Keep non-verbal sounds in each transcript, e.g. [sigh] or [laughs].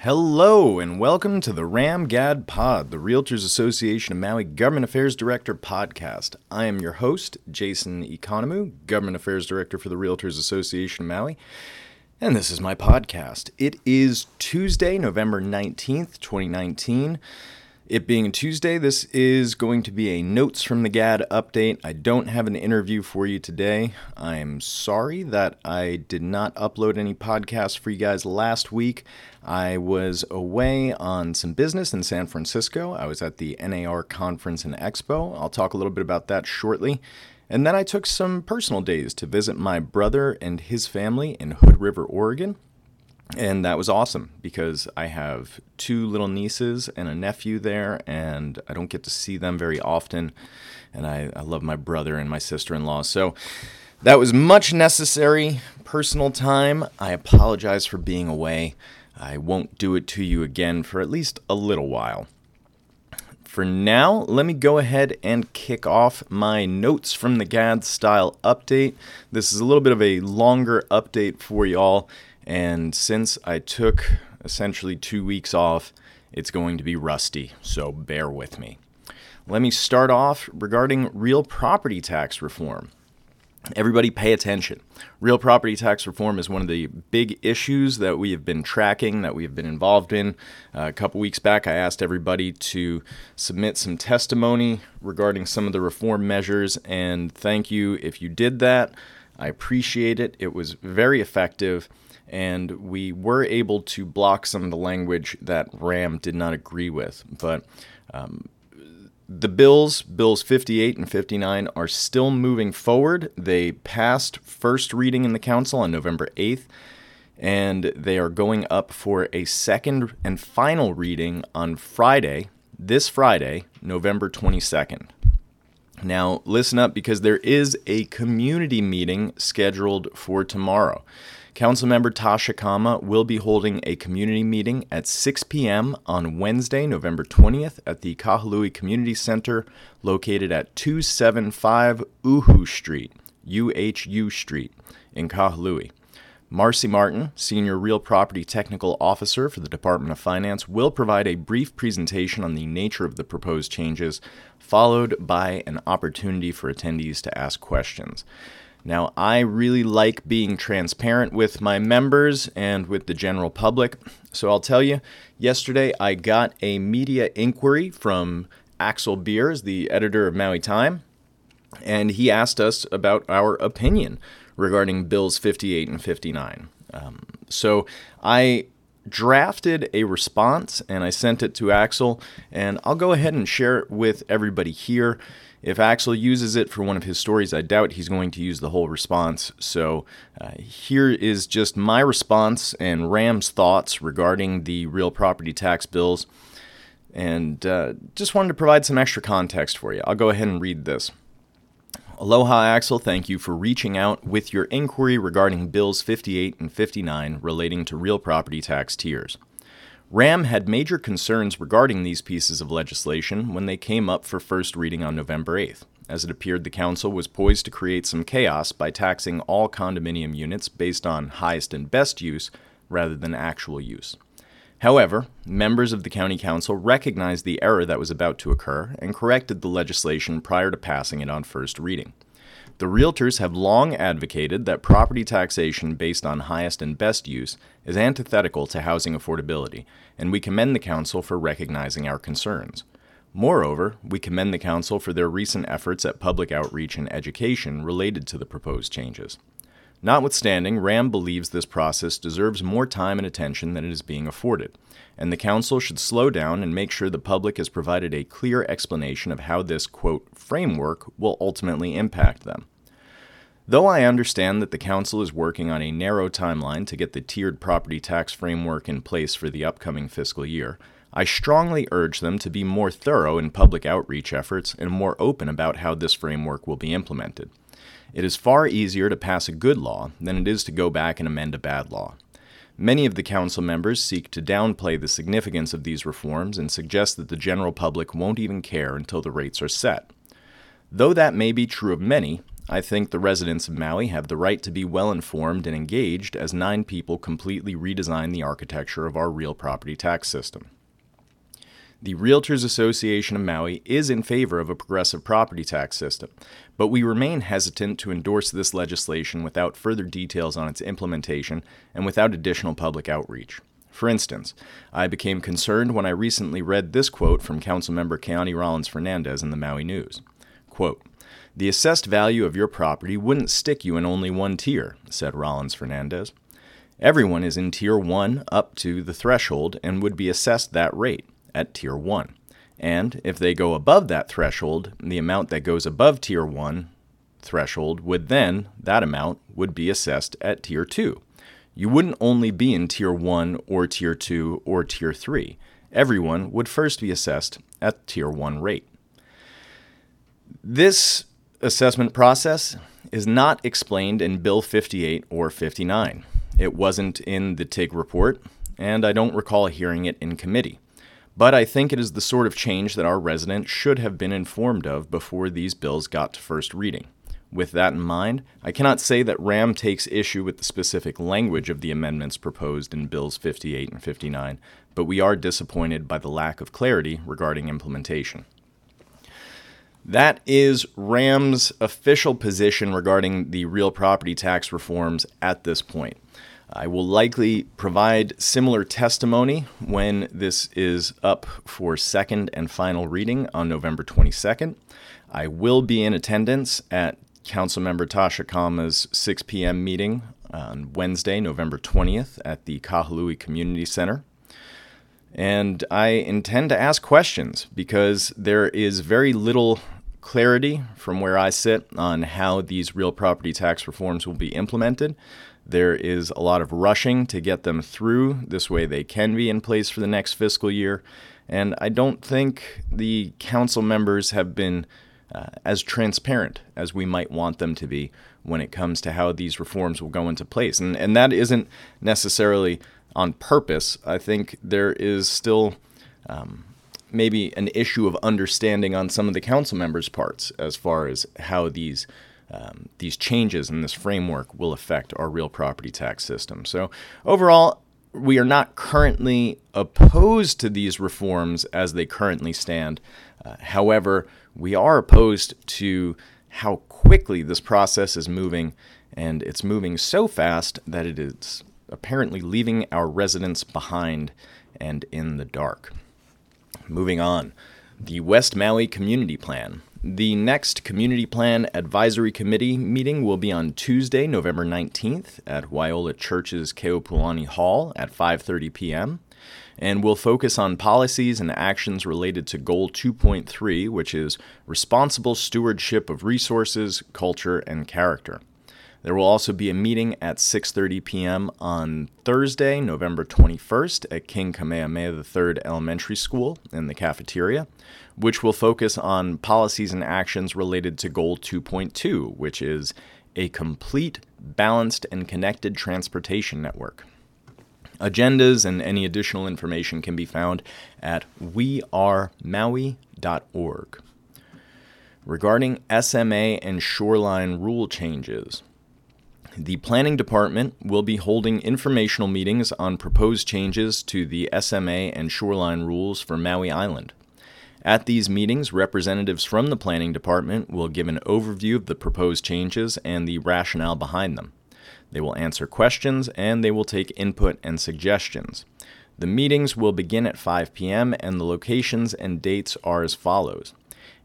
Hello, and welcome to the RamGad Pod, the Realtors Association of Maui Government Affairs Director podcast. I am your host, Jason Economou, Government Affairs Director for the Realtors Association of Maui, and this is my podcast. It is Tuesday, November 19th, 2019. It being Tuesday, this is going to be a Notes from the GAD update. I don't have an interview for you today. I'm sorry that I did not upload any podcasts for you guys last week. I was away on some business in San Francisco. I was at the NAR conference and expo. I'll talk a little bit about that shortly. And then I took some personal days to visit my brother and his family in Hood River, Oregon. And that was awesome because I have two little nieces and a nephew there, and I don't get to see them very often. And I, I love my brother and my sister in law. So that was much necessary personal time. I apologize for being away. I won't do it to you again for at least a little while. For now, let me go ahead and kick off my notes from the GAD style update. This is a little bit of a longer update for y'all and since I took essentially two weeks off, it's going to be rusty, so bear with me. Let me start off regarding real property tax reform. Everybody pay attention. Real property tax reform is one of the big issues that we have been tracking, that we have been involved in. Uh, a couple weeks back, I asked everybody to submit some testimony regarding some of the reform measures, and thank you if you did that. I appreciate it. It was very effective and we were able to block some of the language that RAM did not agree with. But um, the bills, bills 58 and 59, are still moving forward. They passed first reading in the council on November 8th, and they are going up for a second and final reading on Friday, this Friday, November 22nd. Now, listen up because there is a community meeting scheduled for tomorrow. Councilmember Tasha Kama will be holding a community meeting at 6 p.m. on Wednesday, November 20th at the Kahului Community Center located at 275 Uhu Street, UHU Street, in Kahului. Marcy Martin, Senior Real Property Technical Officer for the Department of Finance, will provide a brief presentation on the nature of the proposed changes, followed by an opportunity for attendees to ask questions. Now, I really like being transparent with my members and with the general public. So I'll tell you, yesterday I got a media inquiry from Axel Beers, the editor of Maui Time, and he asked us about our opinion regarding Bills 58 and 59. Um, so I drafted a response and I sent it to Axel, and I'll go ahead and share it with everybody here. If Axel uses it for one of his stories, I doubt he's going to use the whole response. So uh, here is just my response and Ram's thoughts regarding the real property tax bills. And uh, just wanted to provide some extra context for you. I'll go ahead and read this. Aloha, Axel. Thank you for reaching out with your inquiry regarding Bills 58 and 59 relating to real property tax tiers. RAM had major concerns regarding these pieces of legislation when they came up for first reading on November 8th, as it appeared the Council was poised to create some chaos by taxing all condominium units based on highest and best use rather than actual use. However, members of the County Council recognized the error that was about to occur and corrected the legislation prior to passing it on first reading. The realtors have long advocated that property taxation based on highest and best use is antithetical to housing affordability, and we commend the Council for recognizing our concerns. Moreover, we commend the Council for their recent efforts at public outreach and education related to the proposed changes. Notwithstanding, RAM believes this process deserves more time and attention than it is being afforded, and the Council should slow down and make sure the public is provided a clear explanation of how this, quote, framework will ultimately impact them. Though I understand that the Council is working on a narrow timeline to get the tiered property tax framework in place for the upcoming fiscal year, I strongly urge them to be more thorough in public outreach efforts and more open about how this framework will be implemented. It is far easier to pass a good law than it is to go back and amend a bad law. Many of the council members seek to downplay the significance of these reforms and suggest that the general public won't even care until the rates are set. Though that may be true of many, I think the residents of Maui have the right to be well informed and engaged as nine people completely redesign the architecture of our real property tax system. The Realtors Association of Maui is in favor of a progressive property tax system, but we remain hesitant to endorse this legislation without further details on its implementation and without additional public outreach. For instance, I became concerned when I recently read this quote from Councilmember Keani Rawlins Fernandez in the Maui News. Quote, the assessed value of your property wouldn't stick you in only one tier, said Rawlins Fernandez. Everyone is in Tier 1 up to the threshold and would be assessed that rate at Tier 1. And if they go above that threshold, the amount that goes above Tier 1 threshold would then, that amount, would be assessed at Tier 2. You wouldn't only be in Tier 1 or Tier 2 or Tier 3. Everyone would first be assessed at Tier 1 rate. This assessment process is not explained in Bill 58 or 59. It wasn't in the TIG report, and I don't recall hearing it in committee. But I think it is the sort of change that our residents should have been informed of before these bills got to first reading. With that in mind, I cannot say that RAM takes issue with the specific language of the amendments proposed in Bills 58 and 59, but we are disappointed by the lack of clarity regarding implementation. That is RAM's official position regarding the real property tax reforms at this point. I will likely provide similar testimony when this is up for second and final reading on November 22nd. I will be in attendance at Councilmember Tasha Kama's 6 p.m. meeting on Wednesday, November 20th at the Kahului Community Center. And I intend to ask questions because there is very little clarity from where I sit on how these real property tax reforms will be implemented. There is a lot of rushing to get them through. This way, they can be in place for the next fiscal year. And I don't think the council members have been uh, as transparent as we might want them to be when it comes to how these reforms will go into place. And, and that isn't necessarily on purpose. I think there is still um, maybe an issue of understanding on some of the council members' parts as far as how these um, these changes in this framework will affect our real property tax system. So, overall, we are not currently opposed to these reforms as they currently stand. Uh, however, we are opposed to how quickly this process is moving, and it's moving so fast that it is apparently leaving our residents behind and in the dark. Moving on, the West Maui Community Plan. The next Community Plan Advisory Committee meeting will be on Tuesday, November 19th at Waiola Church's Keopuolani Hall at 5:30 p.m. and will focus on policies and actions related to Goal 2.3, which is responsible stewardship of resources, culture, and character. There will also be a meeting at 6:30 p.m. on Thursday, November 21st at King Kamehameha III Elementary School in the cafeteria which will focus on policies and actions related to Goal 2.2, which is a complete, balanced, and connected transportation network. Agendas and any additional information can be found at wearemaui.org. Regarding SMA and shoreline rule changes, the Planning Department will be holding informational meetings on proposed changes to the SMA and shoreline rules for Maui Island. At these meetings, representatives from the Planning Department will give an overview of the proposed changes and the rationale behind them. They will answer questions and they will take input and suggestions. The meetings will begin at 5 p.m., and the locations and dates are as follows.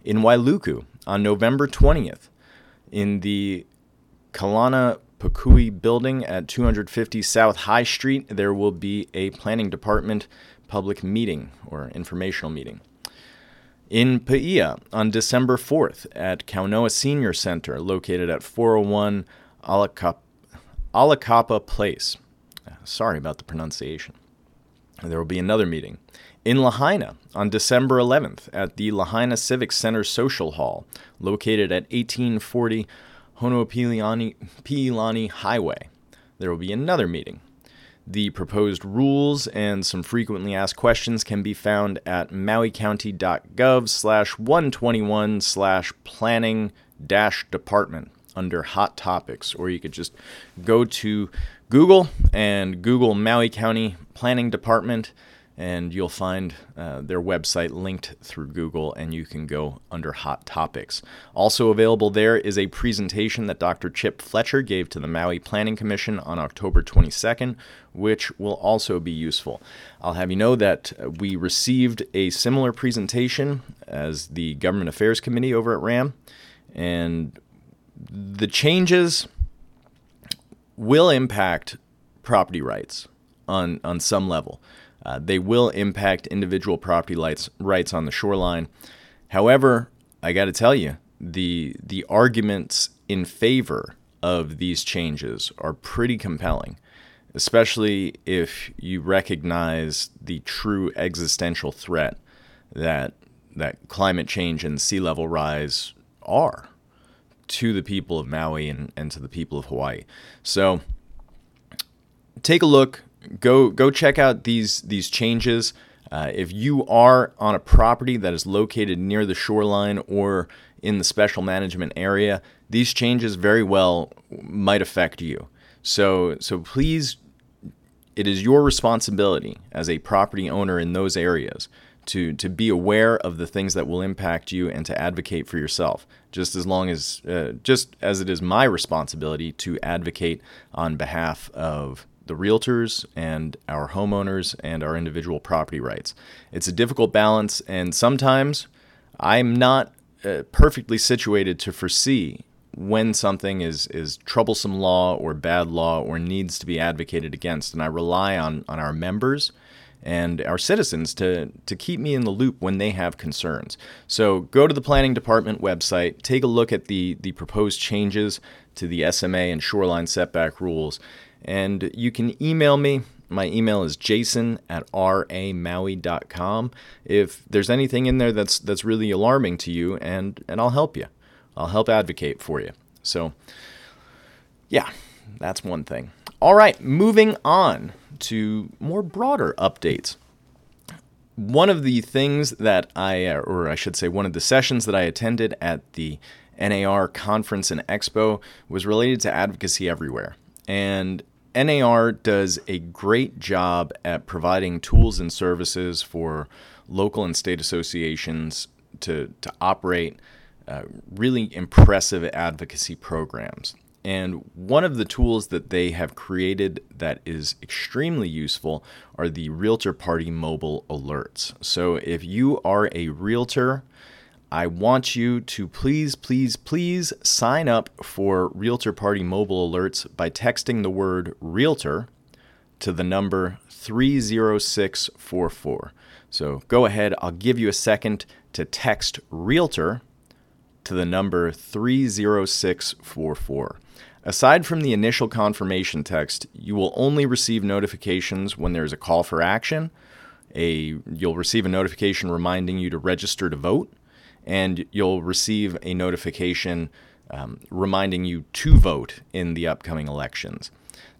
In Wailuku, on November 20th, in the Kalana Pakui building at 250 South High Street, there will be a Planning Department public meeting or informational meeting. In Paia on December 4th at Kaunoa Senior Center, located at 401 Alakapa Place. Sorry about the pronunciation. There will be another meeting. In Lahaina on December 11th at the Lahaina Civic Center Social Hall, located at 1840 Honoapiilani Highway. There will be another meeting. The proposed rules and some frequently asked questions can be found at mauicounty.gov slash 121 slash planning dash department. under Hot Topics, or you could just go to Google and Google Maui County Planning Department and you'll find uh, their website linked through Google, and you can go under Hot Topics. Also available there is a presentation that Dr. Chip Fletcher gave to the Maui Planning Commission on October 22nd, which will also be useful. I'll have you know that we received a similar presentation as the Government Affairs Committee over at RAM, and the changes will impact property rights on, on some level. Uh, they will impact individual property rights, rights on the shoreline. However, I got to tell you, the the arguments in favor of these changes are pretty compelling, especially if you recognize the true existential threat that that climate change and sea level rise are to the people of Maui and, and to the people of Hawaii. So take a look, go go check out these these changes. Uh, if you are on a property that is located near the shoreline or in the special management area, these changes very well might affect you. So so please, it is your responsibility as a property owner in those areas to to be aware of the things that will impact you and to advocate for yourself. Just as long as uh, just as it is my responsibility to advocate on behalf of the realtors and our homeowners and our individual property rights. It's a difficult balance, and sometimes I'm not uh, perfectly situated to foresee when something is, is troublesome law or bad law or needs to be advocated against. And I rely on, on our members and our citizens to, to keep me in the loop when they have concerns. So go to the planning department website, take a look at the, the proposed changes to the SMA and shoreline setback rules, and you can email me. My email is jason at ramaui.com. If there's anything in there that's that's really alarming to you, and and I'll help you. I'll help advocate for you. So, yeah, that's one thing. All right, moving on to more broader updates. One of the things that I, uh, or I should say, one of the sessions that I attended at the NAR conference and expo was related to advocacy everywhere. And NAR does a great job at providing tools and services for local and state associations to, to operate uh, really impressive advocacy programs. And one of the tools that they have created that is extremely useful are the Realtor Party mobile alerts. So if you are a realtor I want you to please, please, please sign up for Realtor Party mobile alerts by texting the word Realtor to the number 30644. So go ahead, I'll give you a second to text Realtor to the number 30644. Aside from the initial confirmation text, you will only receive notifications when there's a call for action. A you'll receive a notification reminding you to register to vote and you'll receive a notification um, reminding you to vote in the upcoming elections.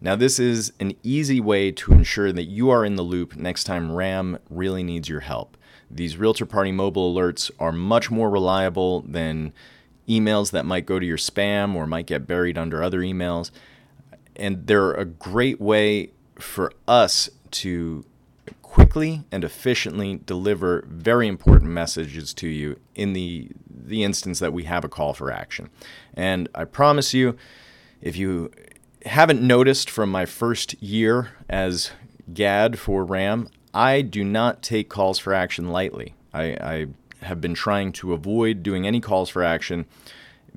Now, this is an easy way to ensure that you are in the loop next time RAM really needs your help. These Realtor Party mobile alerts are much more reliable than emails that might go to your spam or might get buried under other emails. And they're a great way for us to quickly and efficiently deliver very important messages to you in the the instance that we have a call for action. And I promise you, if you haven't noticed from my first year as GAD for RAM, I do not take calls for action lightly. I, I have been trying to avoid doing any calls for action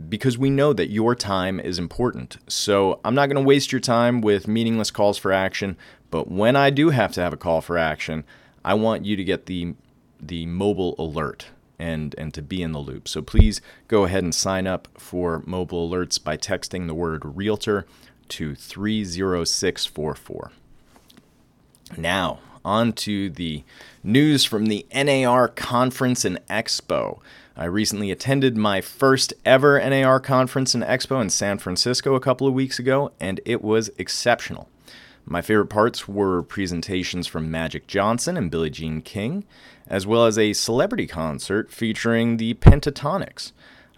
because we know that your time is important. So I'm not going to waste your time with meaningless calls for action. But when I do have to have a call for action, I want you to get the the mobile alert and and to be in the loop. So please go ahead and sign up for mobile alerts by texting the word realtor to 30644. Now, on to the news from the NAR conference and expo. I recently attended my first ever NAR conference and expo in San Francisco a couple of weeks ago, and it was exceptional. My favorite parts were presentations from Magic Johnson and Billie Jean King, as well as a celebrity concert featuring the Pentatonix.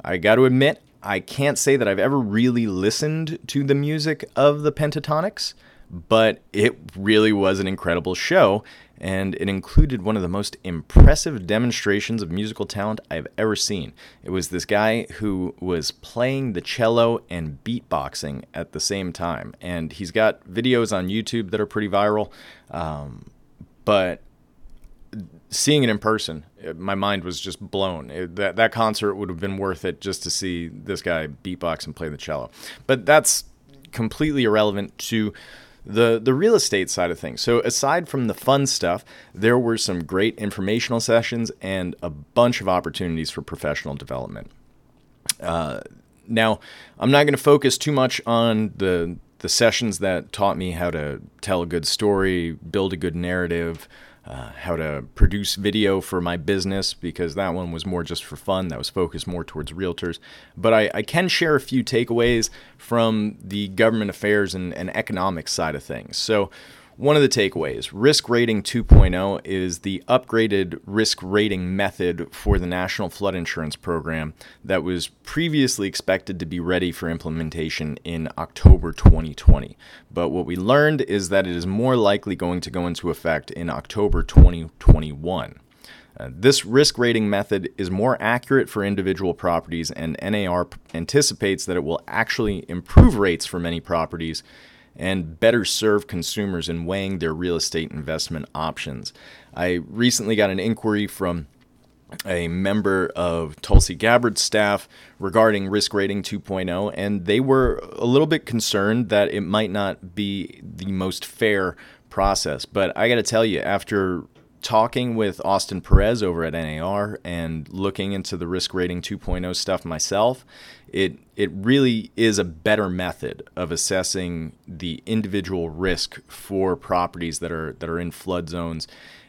I got to admit, I can't say that I've ever really listened to the music of the Pentatonix, but it really was an incredible show, and it included one of the most impressive demonstrations of musical talent I've ever seen. It was this guy who was playing the cello and beatboxing at the same time, and he's got videos on YouTube that are pretty viral. Um, but seeing it in person, my mind was just blown. It, that that concert would have been worth it just to see this guy beatbox and play the cello. But that's completely irrelevant to the the real estate side of things. So aside from the fun stuff, there were some great informational sessions and a bunch of opportunities for professional development. Uh, now, I'm not going to focus too much on the the sessions that taught me how to tell a good story, build a good narrative, uh, how to produce video for my business because that one was more just for fun. That was focused more towards realtors. But I, I can share a few takeaways from the government affairs and, and economics side of things. So, one of the takeaways Risk Rating 2.0 is the upgraded risk rating method for the National Flood Insurance Program that was previously expected to be ready for implementation in October 2020. But what we learned is that it is more likely going to go into effect in October 2021. Uh, this risk rating method is more accurate for individual properties, and NAR anticipates that it will actually improve rates for many properties and better serve consumers in weighing their real estate investment options. I recently got an inquiry from a member of Tulsi Gabbard's staff regarding risk rating 2.0, and they were a little bit concerned that it might not be the most fair process. But I got to tell you, after talking with Austin Perez over at NAR and looking into the risk rating 2.0 stuff myself, it it really is a better method of assessing the individual risk for properties that are that are in flood zones.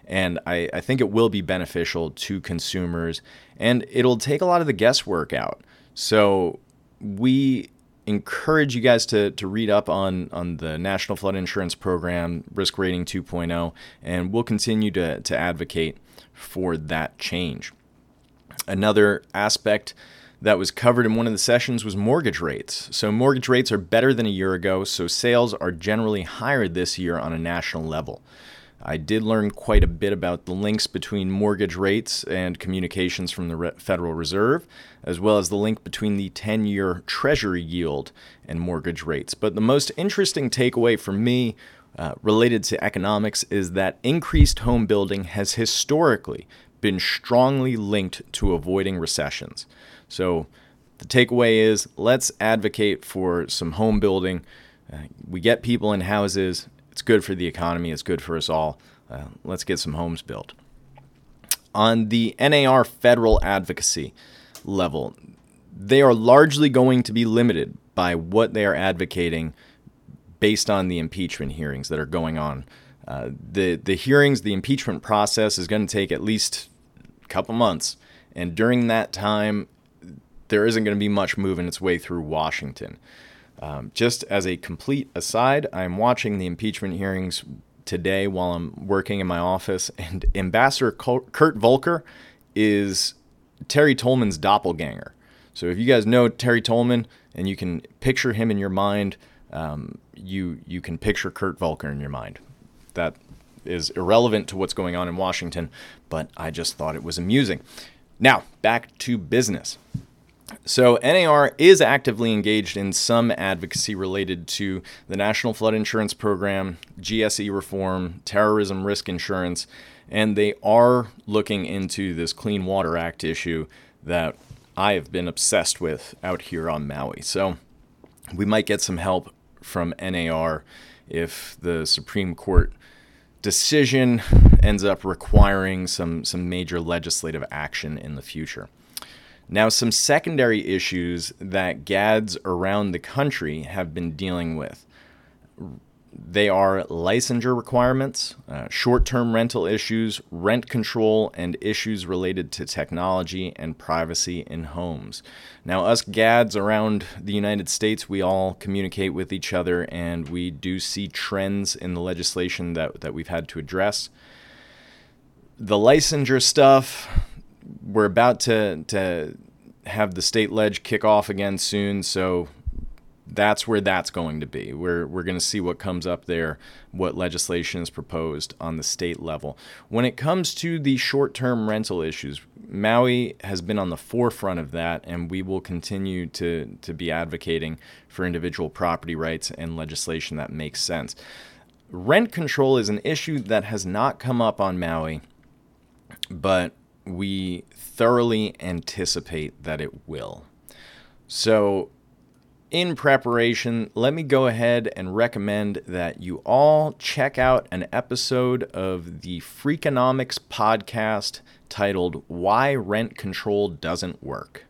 And I, I think it will be beneficial to consumers and it'll take a lot of the guesswork out. So we encourage you guys to, to read up on, on the National Flood Insurance Program, Risk Rating 2.0, and we'll continue to, to advocate for that change. Another aspect that was covered in one of the sessions was mortgage rates. So, mortgage rates are better than a year ago, so sales are generally higher this year on a national level. I did learn quite a bit about the links between mortgage rates and communications from the Federal Reserve, as well as the link between the 10 year Treasury yield and mortgage rates. But the most interesting takeaway for me uh, related to economics is that increased home building has historically been strongly linked to avoiding recessions. So the takeaway is let's advocate for some home building. Uh, we get people in houses, it's good for the economy, it's good for us all. Uh, let's get some homes built. On the NAR federal advocacy level, they are largely going to be limited by what they are advocating based on the impeachment hearings that are going on. Uh, the the hearings, the impeachment process is going to take at least a couple months, and during that time, there isn't going to be much moving its way through Washington. Um, just as a complete aside, I'm watching the impeachment hearings today while I'm working in my office, and [laughs] Ambassador Kurt Volker is Terry Tolman's doppelganger. So if you guys know Terry Tolman and you can picture him in your mind, um, you you can picture Kurt Volker in your mind. That is irrelevant to what's going on in Washington, but I just thought it was amusing. Now back to business. So, NAR is actively engaged in some advocacy related to the National Flood Insurance Program, GSE reform, terrorism risk insurance, and they are looking into this Clean Water Act issue that I have been obsessed with out here on Maui. So, we might get some help from NAR if the Supreme Court decision ends up requiring some, some major legislative action in the future. Now, some secondary issues that GADs around the country have been dealing with. They are licensure requirements, uh, short term rental issues, rent control, and issues related to technology and privacy in homes. Now, us GADs around the United States, we all communicate with each other and we do see trends in the legislation that, that we've had to address. The licensure stuff, we're about to to have the state ledge kick off again soon, so that's where that's going to be. We're, we're going to see what comes up there, what legislation is proposed on the state level. When it comes to the short term rental issues, Maui has been on the forefront of that, and we will continue to, to be advocating for individual property rights and legislation that makes sense. Rent control is an issue that has not come up on Maui, but we thoroughly anticipate that it will. So, in preparation, let me go ahead and recommend that you all check out an episode of the Freakonomics podcast titled Why Rent Control Doesn't Work.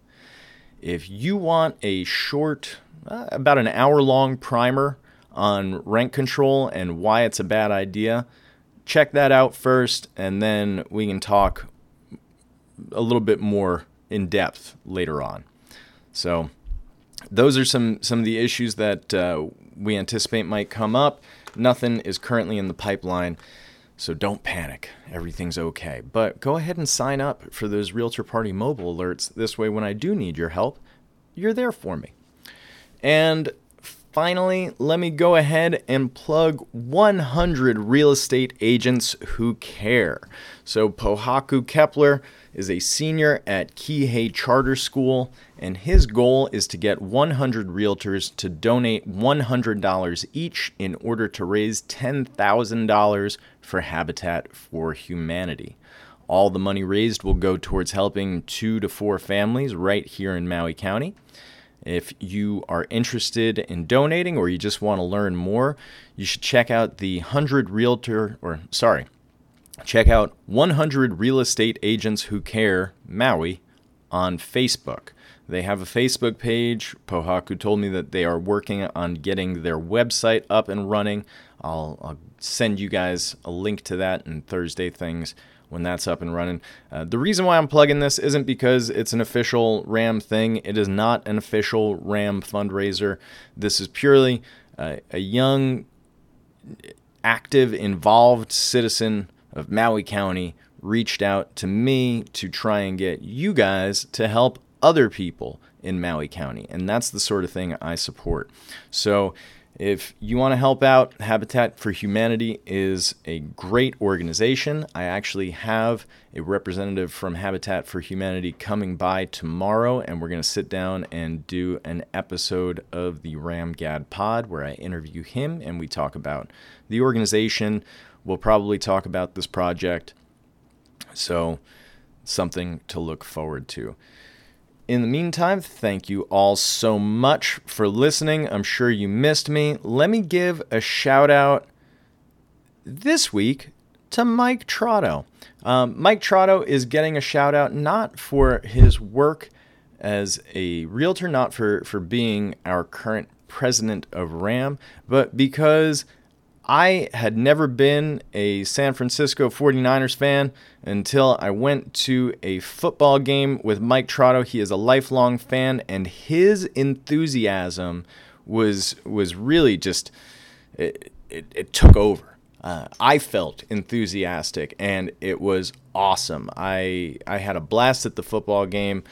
If you want a short, uh, about an hour long primer on rent control and why it's a bad idea, check that out first, and then we can talk a little bit more in depth later on. So, those are some some of the issues that uh, we anticipate might come up. Nothing is currently in the pipeline, so don't panic. Everything's okay. But go ahead and sign up for those Realtor Party mobile alerts. This way, when I do need your help, you're there for me. And finally, let me go ahead and plug 100 real estate agents who care. So, Pohaku Kepler is a senior at Kihei Charter School, and his goal is to get 100 realtors to donate $100 each in order to raise $10,000 for Habitat for Humanity. All the money raised will go towards helping two to four families right here in Maui County. If you are interested in donating or you just want to learn more, you should check out the 100 Realtor, or sorry, Check out 100 Real Estate Agents Who Care Maui on Facebook. They have a Facebook page. Pohaku told me that they are working on getting their website up and running. I'll, I'll send you guys a link to that in Thursday things when that's up and running. Uh, the reason why I'm plugging this isn't because it's an official RAM thing. It is not an official RAM fundraiser. This is purely uh, a young, active, involved citizen of Maui County reached out to me to try and get you guys to help other people in Maui County. And that's the sort of thing I support. So if you want to help out, Habitat for Humanity is a great organization. I actually have a representative from Habitat for Humanity coming by tomorrow, and we're going to sit down and do an episode of the RamGad Pod where I interview him and we talk about the organization, We'll probably talk about this project. So, something to look forward to. In the meantime, thank you all so much for listening. I'm sure you missed me. Let me give a shout out this week to Mike Trotto. Um, Mike Trotto is getting a shout out not for his work as a realtor, not for, for being our current president of RAM, but because I had never been a San Francisco 49ers fan until I went to a football game with Mike Trotto. He is a lifelong fan, and his enthusiasm was was really just it, it, it took over. Uh, I felt enthusiastic, and it was awesome. I I had a blast at the football game.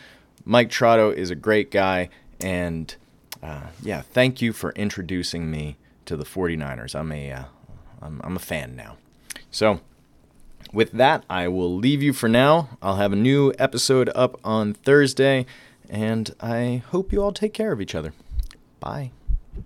Mike Trotto is a great guy, and uh, yeah, thank you for introducing me to the 49ers. I'm a, uh, I'm, I'm a fan now. So, with that, I will leave you for now. I'll have a new episode up on Thursday, and I hope you all take care of each other. Bye.